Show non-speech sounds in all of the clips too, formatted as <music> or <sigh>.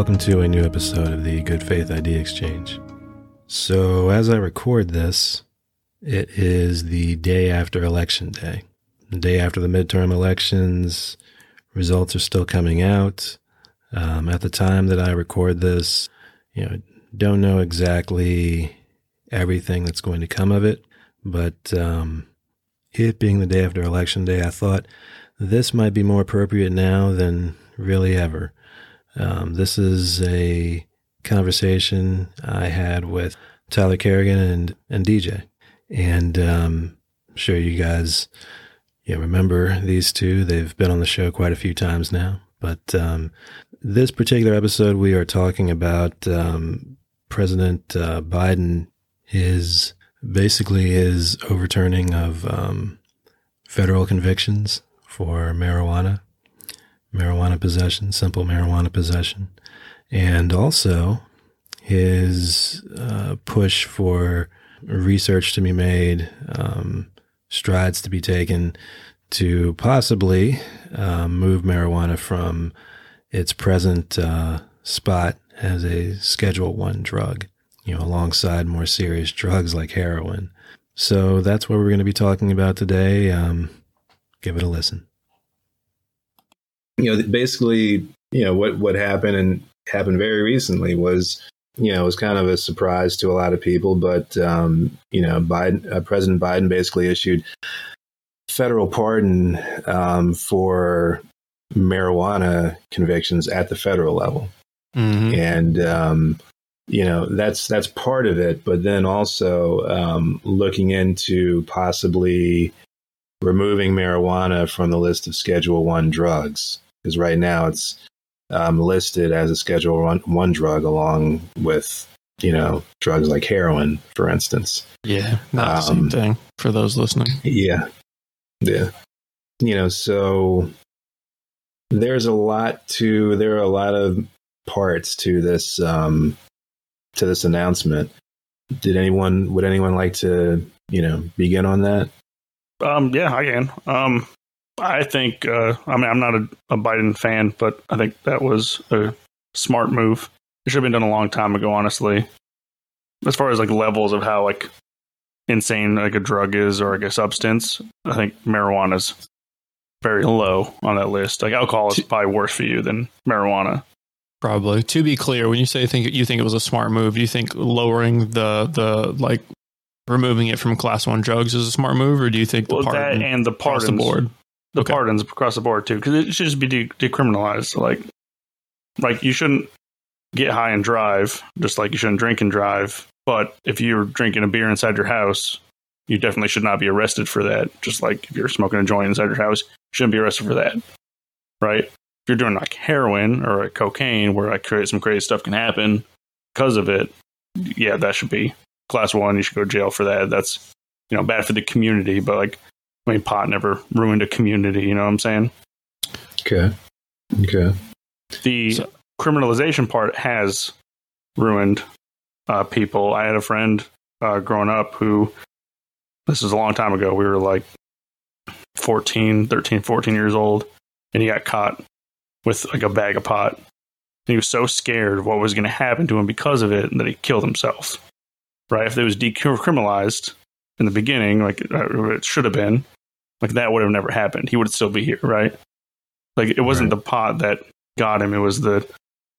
Welcome to a new episode of the Good Faith Idea Exchange. So, as I record this, it is the day after Election Day. The day after the midterm elections, results are still coming out. Um, at the time that I record this, you know, don't know exactly everything that's going to come of it, but um, it being the day after Election Day, I thought this might be more appropriate now than really ever. Um, this is a conversation I had with Tyler Kerrigan and, and DJ. And um, I'm sure you guys you know, remember these two. They've been on the show quite a few times now. But um, this particular episode, we are talking about um, President uh, Biden, his basically his overturning of um, federal convictions for marijuana, marijuana possession, simple marijuana possession, and also his uh, push for research to be made, um, strides to be taken to possibly uh, move marijuana from its present uh, spot as a Schedule One drug, you know, alongside more serious drugs like heroin. So that's what we're going to be talking about today. Um, give it a listen you know, basically, you know, what, what happened and happened very recently was, you know, it was kind of a surprise to a lot of people, but, um, you know, Biden, uh, President Biden basically issued federal pardon um, for marijuana convictions at the federal level. Mm-hmm. And, um, you know that's that's part of it but then also um, looking into possibly removing marijuana from the list of schedule one drugs because right now it's um, listed as a Schedule one, one drug along with you know drugs like heroin, for instance. Yeah, not the same um, thing for those listening. Yeah, yeah. You know, so there's a lot to there are a lot of parts to this um, to this announcement. Did anyone would anyone like to you know begin on that? Um, yeah, I can. Um, I think, uh, I mean, I'm not a, a, Biden fan, but I think that was a smart move. It should have been done a long time ago, honestly. As far as like levels of how like insane like a drug is or like a substance, I think marijuana's very low on that list. Like alcohol is probably worse for you than marijuana. Probably. To be clear, when you say think you think it was a smart move, do you think lowering the the like removing it from class one drugs is a smart move, or do you think the well, pardon and the pardons, the board the okay. pardons across the board too, because it should just be de- decriminalized. Like, like you shouldn't get high and drive, just like you shouldn't drink and drive. But if you're drinking a beer inside your house, you definitely should not be arrested for that. Just like if you're smoking a joint inside your house, you shouldn't be arrested for that, right? If you're doing like heroin or like cocaine, where like some crazy stuff can happen because of it, yeah, that should be class one. You should go to jail for that. That's you know bad for the community, but like I mean, pot never ruined a community. You know what I'm saying? Okay. Okay. The so, criminalization part has ruined uh, people. I had a friend uh, growing up who, this is a long time ago, we were like 14, 13, 14 years old, and he got caught with like a bag of pot. And he was so scared of what was going to happen to him because of it that he killed himself. Right? If it was decriminalized, in the beginning, like uh, it should have been, like that would have never happened. He would still be here, right? Like it wasn't right. the pot that got him; it was the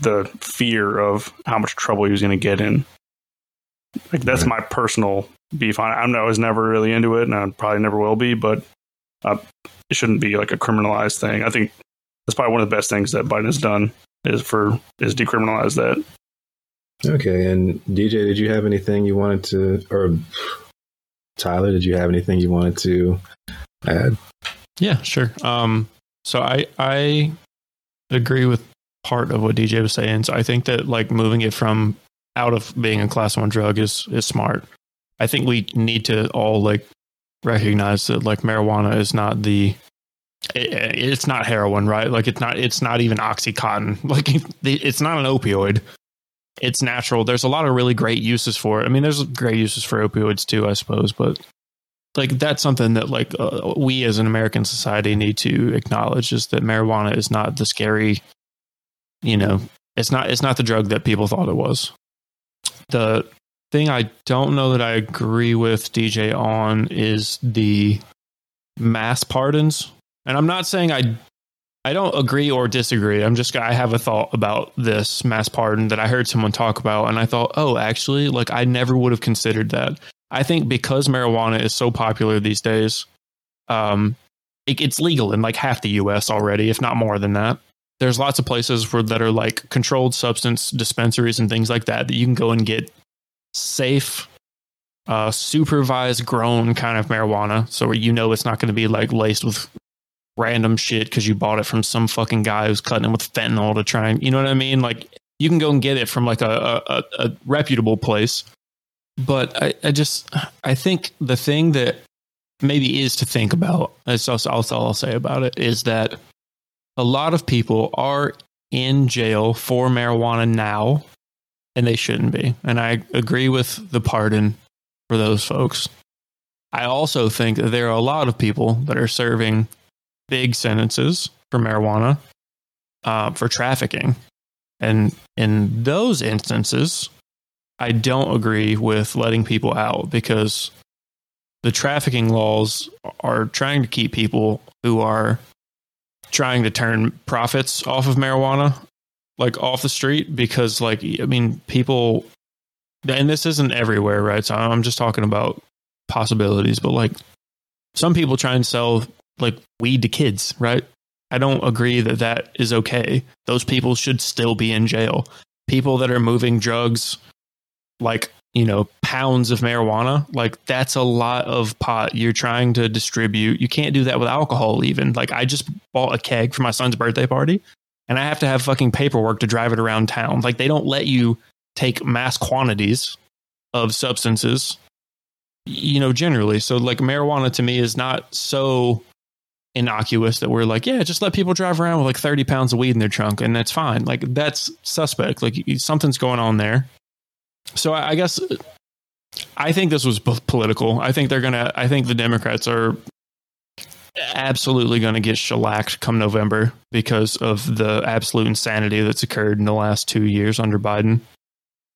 the fear of how much trouble he was going to get in. Like that's right. my personal beef on it. I'm, I was never really into it, and I probably never will be. But uh, it shouldn't be like a criminalized thing. I think that's probably one of the best things that Biden has done is for is decriminalize that. Okay, and DJ, did you have anything you wanted to, or Tyler, did you have anything you wanted to add? Yeah, sure. Um, so I I agree with part of what DJ was saying. So I think that like moving it from out of being a class one drug is is smart. I think we need to all like recognize that like marijuana is not the it, it's not heroin, right? Like it's not it's not even oxycontin. <laughs> Like it's not an opioid it's natural. There's a lot of really great uses for it. I mean, there's great uses for opioids too, I suppose, but like that's something that like uh, we as an American society need to acknowledge is that marijuana is not the scary you know, it's not it's not the drug that people thought it was. The thing I don't know that I agree with DJ on is the mass pardons. And I'm not saying I I don't agree or disagree. I'm just I have a thought about this mass pardon that I heard someone talk about and I thought, "Oh, actually, like I never would have considered that." I think because marijuana is so popular these days, um it, it's legal in like half the US already, if not more than that. There's lots of places where that are like controlled substance dispensaries and things like that that you can go and get safe uh, supervised grown kind of marijuana. So you know it's not going to be like laced with random shit because you bought it from some fucking guy who's cutting it with fentanyl to try and, you know what I mean? Like you can go and get it from like a, a, a reputable place. But I, I just, I think the thing that maybe is to think about, that's also, all I'll say about it, is that a lot of people are in jail for marijuana now and they shouldn't be. And I agree with the pardon for those folks. I also think that there are a lot of people that are serving big sentences for marijuana, uh, for trafficking. And in those instances, I don't agree with letting people out because the trafficking laws are trying to keep people who are trying to turn profits off of marijuana like off the street because like I mean people and this isn't everywhere, right? So I'm just talking about possibilities, but like some people try and sell like weed to kids, right? I don't agree that that is okay. Those people should still be in jail. People that are moving drugs like, you know, pounds of marijuana, like that's a lot of pot you're trying to distribute. You can't do that with alcohol even. Like I just bought a keg for my son's birthday party and I have to have fucking paperwork to drive it around town. Like they don't let you take mass quantities of substances, you know, generally. So like marijuana to me is not so innocuous that we're like, yeah, just let people drive around with like 30 pounds of weed in their trunk and that's fine. Like that's suspect. Like something's going on there. So I, guess I think this was political. I think they're to, I think the Democrats are absolutely going to get shellacked come November because of the absolute insanity that's occurred in the last two years under Biden.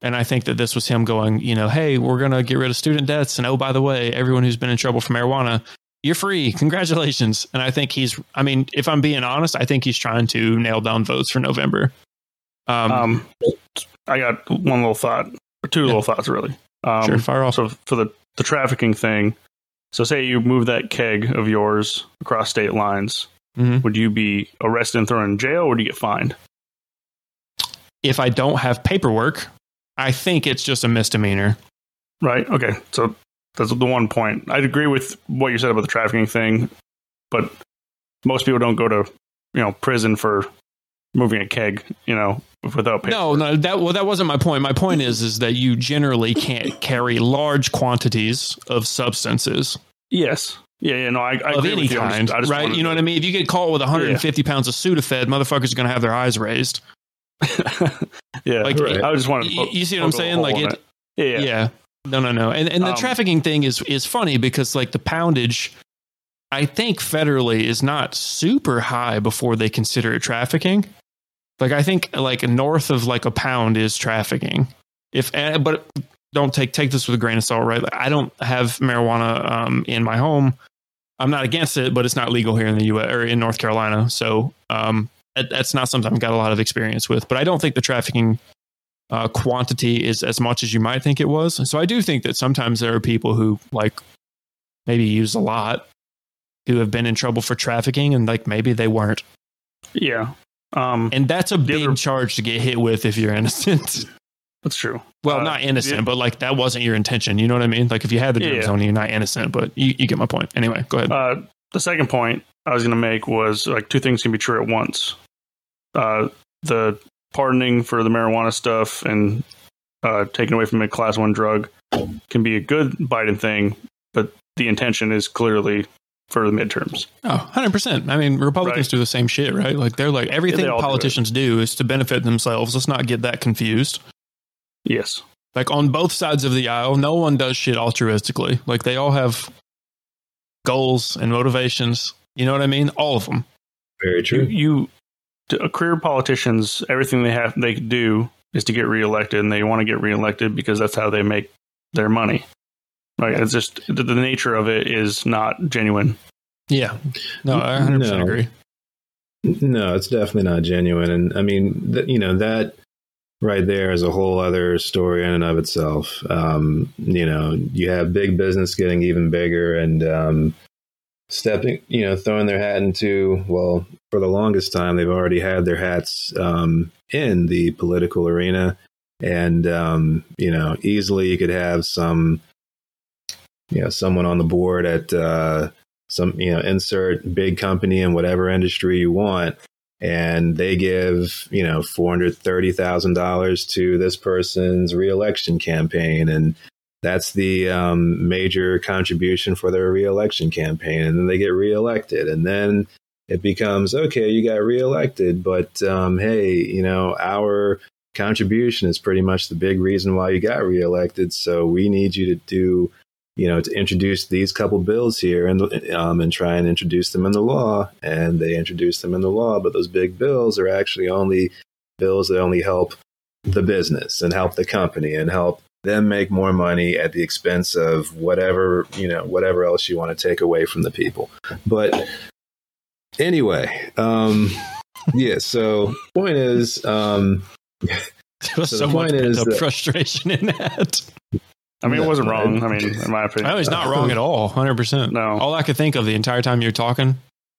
And I think that this was him going, you know, hey, we're going to get rid of student debts. And oh, by the way, everyone who's been in trouble for marijuana, you're free. Congratulations. And I think he's, I mean, if I'm being honest, I think he's trying to nail down votes for November. Um, um I got one little thought, two yeah. little thoughts, really. Um, sure, fire off. So for the, the trafficking thing, so, say you move that keg of yours across state lines, mm-hmm. would you be arrested and thrown in jail, or would you get fined? If I don't have paperwork, I think it's just a misdemeanor. Right. Okay. So that's the one point. I'd agree with what you said about the trafficking thing, but most people don't go to you know prison for moving a keg. You know, without paperwork. no no that well that wasn't my point. My point is is that you generally can't carry large quantities of substances. Yes. Yeah yeah no i, I of any kind just, right? you know what i mean? If you get caught with 150 yeah. pounds of sudafed motherfuckers are going to have their eyes raised. <laughs> Yeah like right. i just want to you see what i'm saying? like it, it, yeah, yeah. Yeah. No no no. And and the um, trafficking thing is is funny because like the poundage I think federally is not super high before they consider it trafficking. Like I think like north of like a pound is trafficking. If eh, but don't take take this with a grain of salt, right? Like, I don't have marijuana um, in my home. I'm not against it, but it's not legal here in the U.S. or in North Carolina. So um, that's not something I've got a lot of experience with. But I don't think the trafficking uh, quantity is as much as you might think it was. So I do think that sometimes there are people who like maybe use a lot who have been in trouble for trafficking and like maybe they weren't. Yeah. Um, and that's a big other, charge to get hit with if you're innocent. <laughs> That's true. Well, uh, not innocent, yeah. but like that wasn't your intention. You know what I mean? Like if you had the drugs yeah, yeah. on you, you're not innocent, but you, you get my point. Anyway, go ahead. Uh, the second point I was going to make was like two things can be true at once. Uh, the pardoning for the marijuana stuff and uh, taken away from a class one drug can be a good Biden thing, but the intention is clearly for the midterms. Oh, 100%. I mean, Republicans right. do the same shit, right? Like they're like everything yeah, politicians do, do, is to benefit themselves. Let's not get that confused. Yes. Like on both sides of the aisle, no one does shit altruistically. Like they all have goals and motivations. You know what I mean? All of them. Very true. You, you to, uh, career politicians, everything they have they do is to get reelected, and they want to get reelected because that's how they make their money. Like it's just the, the nature of it is not genuine. Yeah. No, I 100% No. agree. No, it's definitely not genuine. And I mean, th- you know, that right there is a whole other story in and of itself. Um, you know, you have big business getting even bigger and um, stepping, you know, throwing their hat into, well, for the longest time, they've already had their hats um, in the political arena. And, um, you know, easily you could have some, you know, someone on the board at, uh, some you know insert big company in whatever industry you want and they give you know $430000 to this person's reelection campaign and that's the um, major contribution for their reelection campaign and then they get reelected and then it becomes okay you got reelected but um, hey you know our contribution is pretty much the big reason why you got reelected so we need you to do you know, to introduce these couple bills here and um, and try and introduce them in the law. And they introduce them in the law, but those big bills are actually only bills that only help the business and help the company and help them make more money at the expense of whatever you know whatever else you want to take away from the people. But anyway, um, <laughs> yeah. So point is. Um, There was So so, much point is that- frustration in that. I mean, it wasn't wrong. I mean, in my opinion, No, he's not wrong at all. 100%. No. All I could think of the entire time you were talking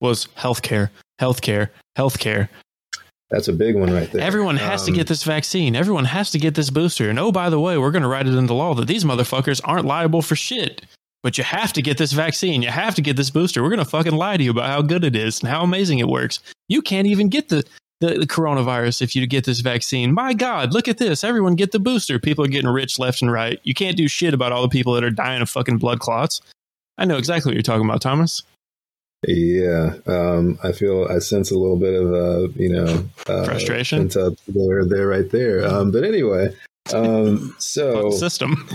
was healthcare, healthcare, healthcare. that's a big one right there. Everyone has to Um, get this vaccine. Everyone has to get this booster. And oh, by the way, we're going to write it into law that these motherfuckers aren't liable for shit. But you have to get this vaccine. You have to get this booster. We're going to fucking lie to you about how good it is and how amazing it works. You can't even get the, the, the coronavirus if you get this vaccine. My God, look at this. Everyone get the booster. People are getting rich left and right. You can't do shit about all the people that are dying of fucking blood clots. I know exactly what you're talking about, Thomas. Yeah, um, I feel I sense a little bit of uh, you know uh, Frustration? there, there, right there. Um, but anyway, um, <laughs> so system.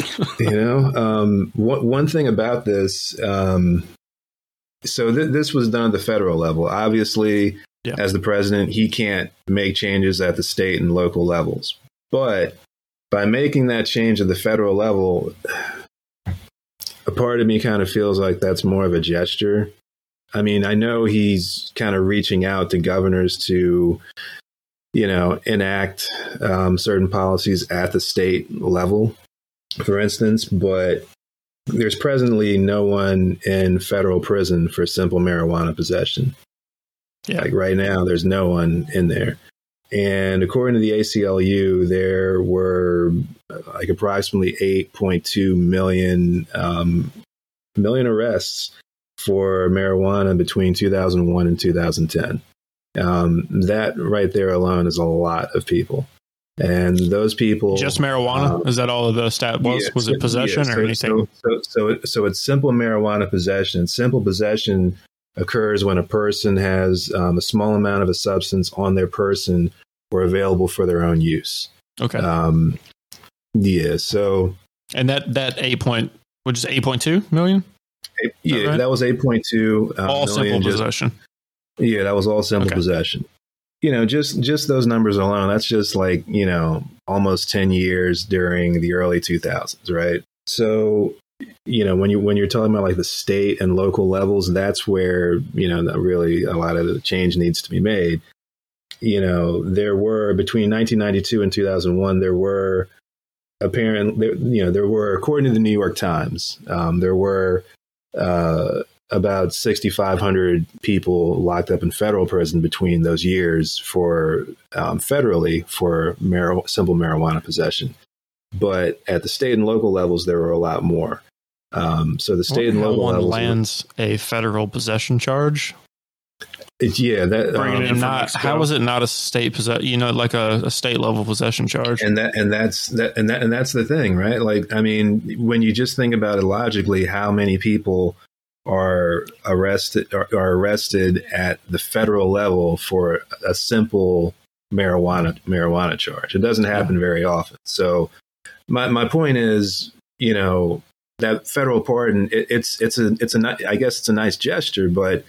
<laughs> you know, um, one one thing about this, um, so th- this was done at the federal level. Obviously, Yeah. as the president, he can't make changes at the state and local levels. But by making that change at the federal level, a part of me kind of feels like that's more of a gesture. I mean, I know he's kind of reaching out to governors to, you know, enact um, certain policies at the state level, for instance, but there's presently no one in federal prison for simple marijuana possession. Yeah. Like right now, there's no one in there. And according to the ACLU, there were uh, like approximately 8.2 million um, million arrests for marijuana between 2001 and 2010. Um, that right there alone is a lot of people. And those people Just marijuana? uh, Is that all of the stat was? yeah, was it possession yeah, or anything? So, so, so, so it's simple marijuana possession. Simple possession occurs when a person has um, a small amount of a substance on their person or available for their own use. okay. Um, yeah. So and that that eight point, which is eight point two million, yeah, right? that was eight point two. Uh, all simple just- possession. Yeah, that was all simple Okay. possession. You know, just just those numbers alone, that's just like, you know, almost 10 years during the early 2000s, right? So, you know, when you when you're talking about like the state and local levels, that's where, you know, really a lot of the change needs to be made. You know, there were between 1992 and 2001, there were apparently you know, there were according to the New York Times, um, there were uh, about 6,500 people locked up in federal prison between those years for um, federally for mar- simple marijuana possession. But at the state and local levels, there were a lot more. Um, so the state and local one lands a federal possession charge. it's, yeah, that it um, from not how is it not a state possession? You know, like a, a state level possession charge. and that and that's that and that and that's the thing, right? Like, I mean, when you just think about it logically, how many people are arrested are, are arrested at the federal level for a simple marijuana marijuana charge? It doesn't happen very often. So, my my point is, you know, that federal pardon, it, it's it's a it's a ni- I guess it's a nice gesture, but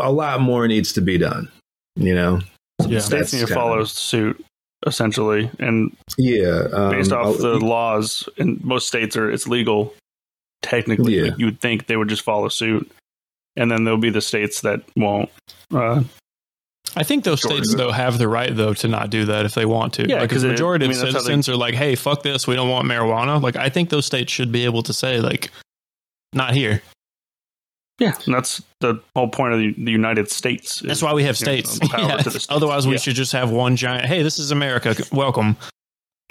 a lot more needs to be done. you know, Yeah. States That's need to kinda- follow suit essentially, and yeah, um, based off I'll- the laws in most states are it's legal. Technically, Yeah. but you would think they would just follow suit, and then there'll be the states that won't. Uh, I think those Sure. states though have the right though to not do that if they want to. Yeah, like 'cause the it- majority I of mean, that's how they- citizens are like, "Hey, fuck this, we don't want marijuana." Like I think those states should be able to say like, "Not here." yeah, and that's the whole point of the, the United States. is, That's why we have you know, states. power <laughs> Yeah. to the states. Otherwise, we Yeah. should just have one giant. Hey, this is America. Welcome.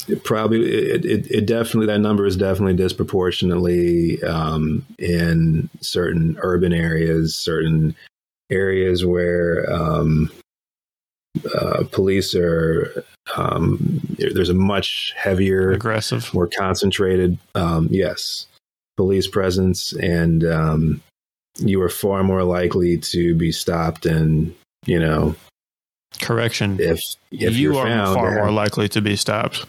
It probably it, it, it definitely that number is definitely disproportionately um, in certain urban areas, certain areas where um, uh, police are um, there's a much heavier, Aggressive. more concentrated, um, yes, police presence, and um, you are far more likely to be stopped and you know Correction. if if you you're found far more likely to be stopped.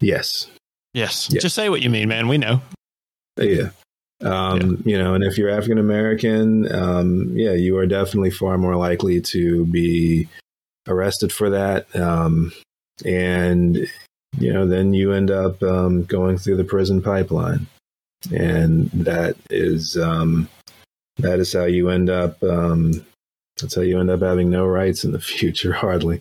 yes Yes. Yeah. Just say what you mean, man. We know. Yeah. Um, You know, and if you're African American, um, yeah, you are definitely far more likely to be arrested for that. Um, and, you know, then you end up um, going through the prison pipeline. And that is, um, that is how you end up, um, that's how you end up having no rights in the <laughs> future, hardly.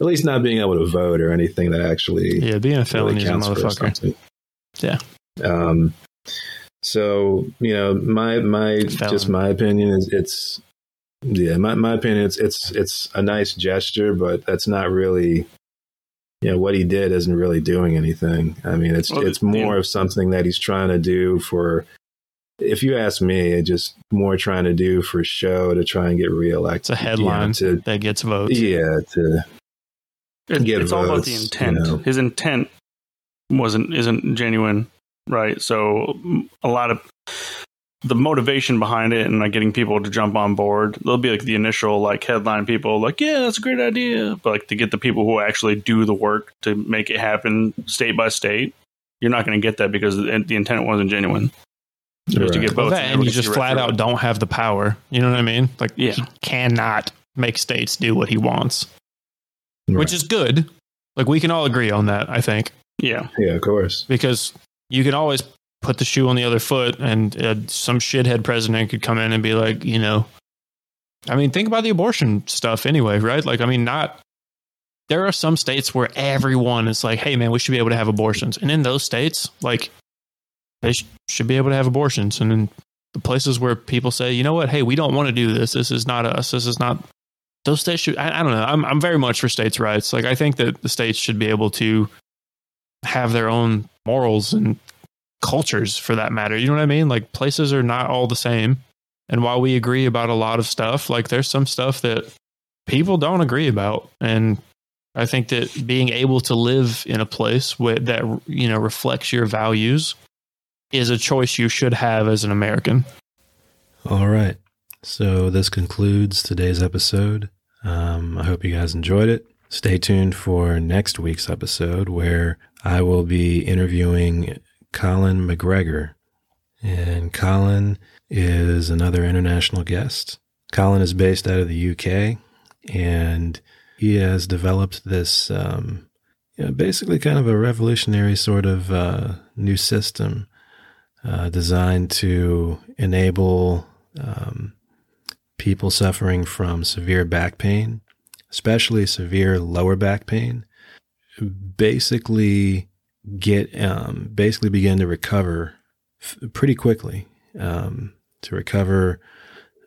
At least not being able to vote or anything that actually Yeah, being a really felony is a counts for motherfucker. Yeah. Um, so you know, my my just my opinion is it's yeah, my my opinion it's it's it's a nice gesture, but that's not really you know what he did isn't really doing anything. I mean, it's Well, it's yeah. more of something that he's trying to do for. If you ask me, it's just more trying to do for show to try and get reelected. It's a headline You know, to that gets votes. yeah, to It- get it's all about the intent. you know. His intent wasn't isn't genuine, right? So a lot of the motivation behind it and like getting people to jump on board, they'll be like the initial like headline people like, yeah, that's a great idea, but like to get the people who actually do the work to make it happen state by state, you're not going to get that because the, the intent wasn't genuine. It was to Right. get Well, that, and everybody you just see right flat out it. don't have the power. You know what I mean? Like, Yeah. he cannot make states do what he wants, Right. which is good. Like, we can all agree on that, I think, Yeah, yeah, of course. because you can always put the shoe on the other foot, and uh, some shithead president could come in and be like, you know, I mean, think about the abortion stuff anyway, right? Like, I mean, not. There are some states where everyone is like, "Hey, man, we should be able to have abortions," and in those states, like, they sh- should be able to have abortions, and in the places where people say, "You know what? Hey, we don't want to do this. This is not us. This is not." Those states should. I, I don't know. I'm I'm very much for states' rights. Like, I think that the states should be able to have their own morals and cultures, for that matter. You know what I mean? Like, places are not all the same. And while we agree about a lot of stuff, like there's some stuff that people don't agree about. And I think that being able to live in a place where that you know reflects your values is a choice you should have as an American. All right. So this concludes today's episode. Um, I hope you guys enjoyed it. Stay tuned for next week's episode where I will be interviewing Colin McGregor. And Colin is another international guest. Colin is based out of the UK and he has developed this um, you know, basically kind of a revolutionary sort of uh, new system uh, designed to enable um, people suffering from severe back pain, especially severe lower back pain, basically get um, basically begin to recover f- pretty quickly, um, to recover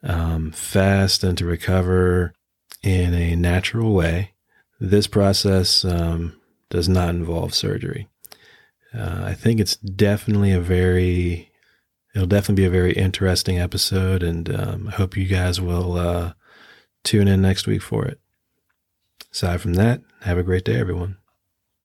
um, fast and to recover in a natural way. This process um, does not involve surgery. Uh, I think it's definitely a very it'll definitely be a very interesting episode, and um, I hope you guys will uh, tune in next week for it. Aside from that, have a great day, everyone.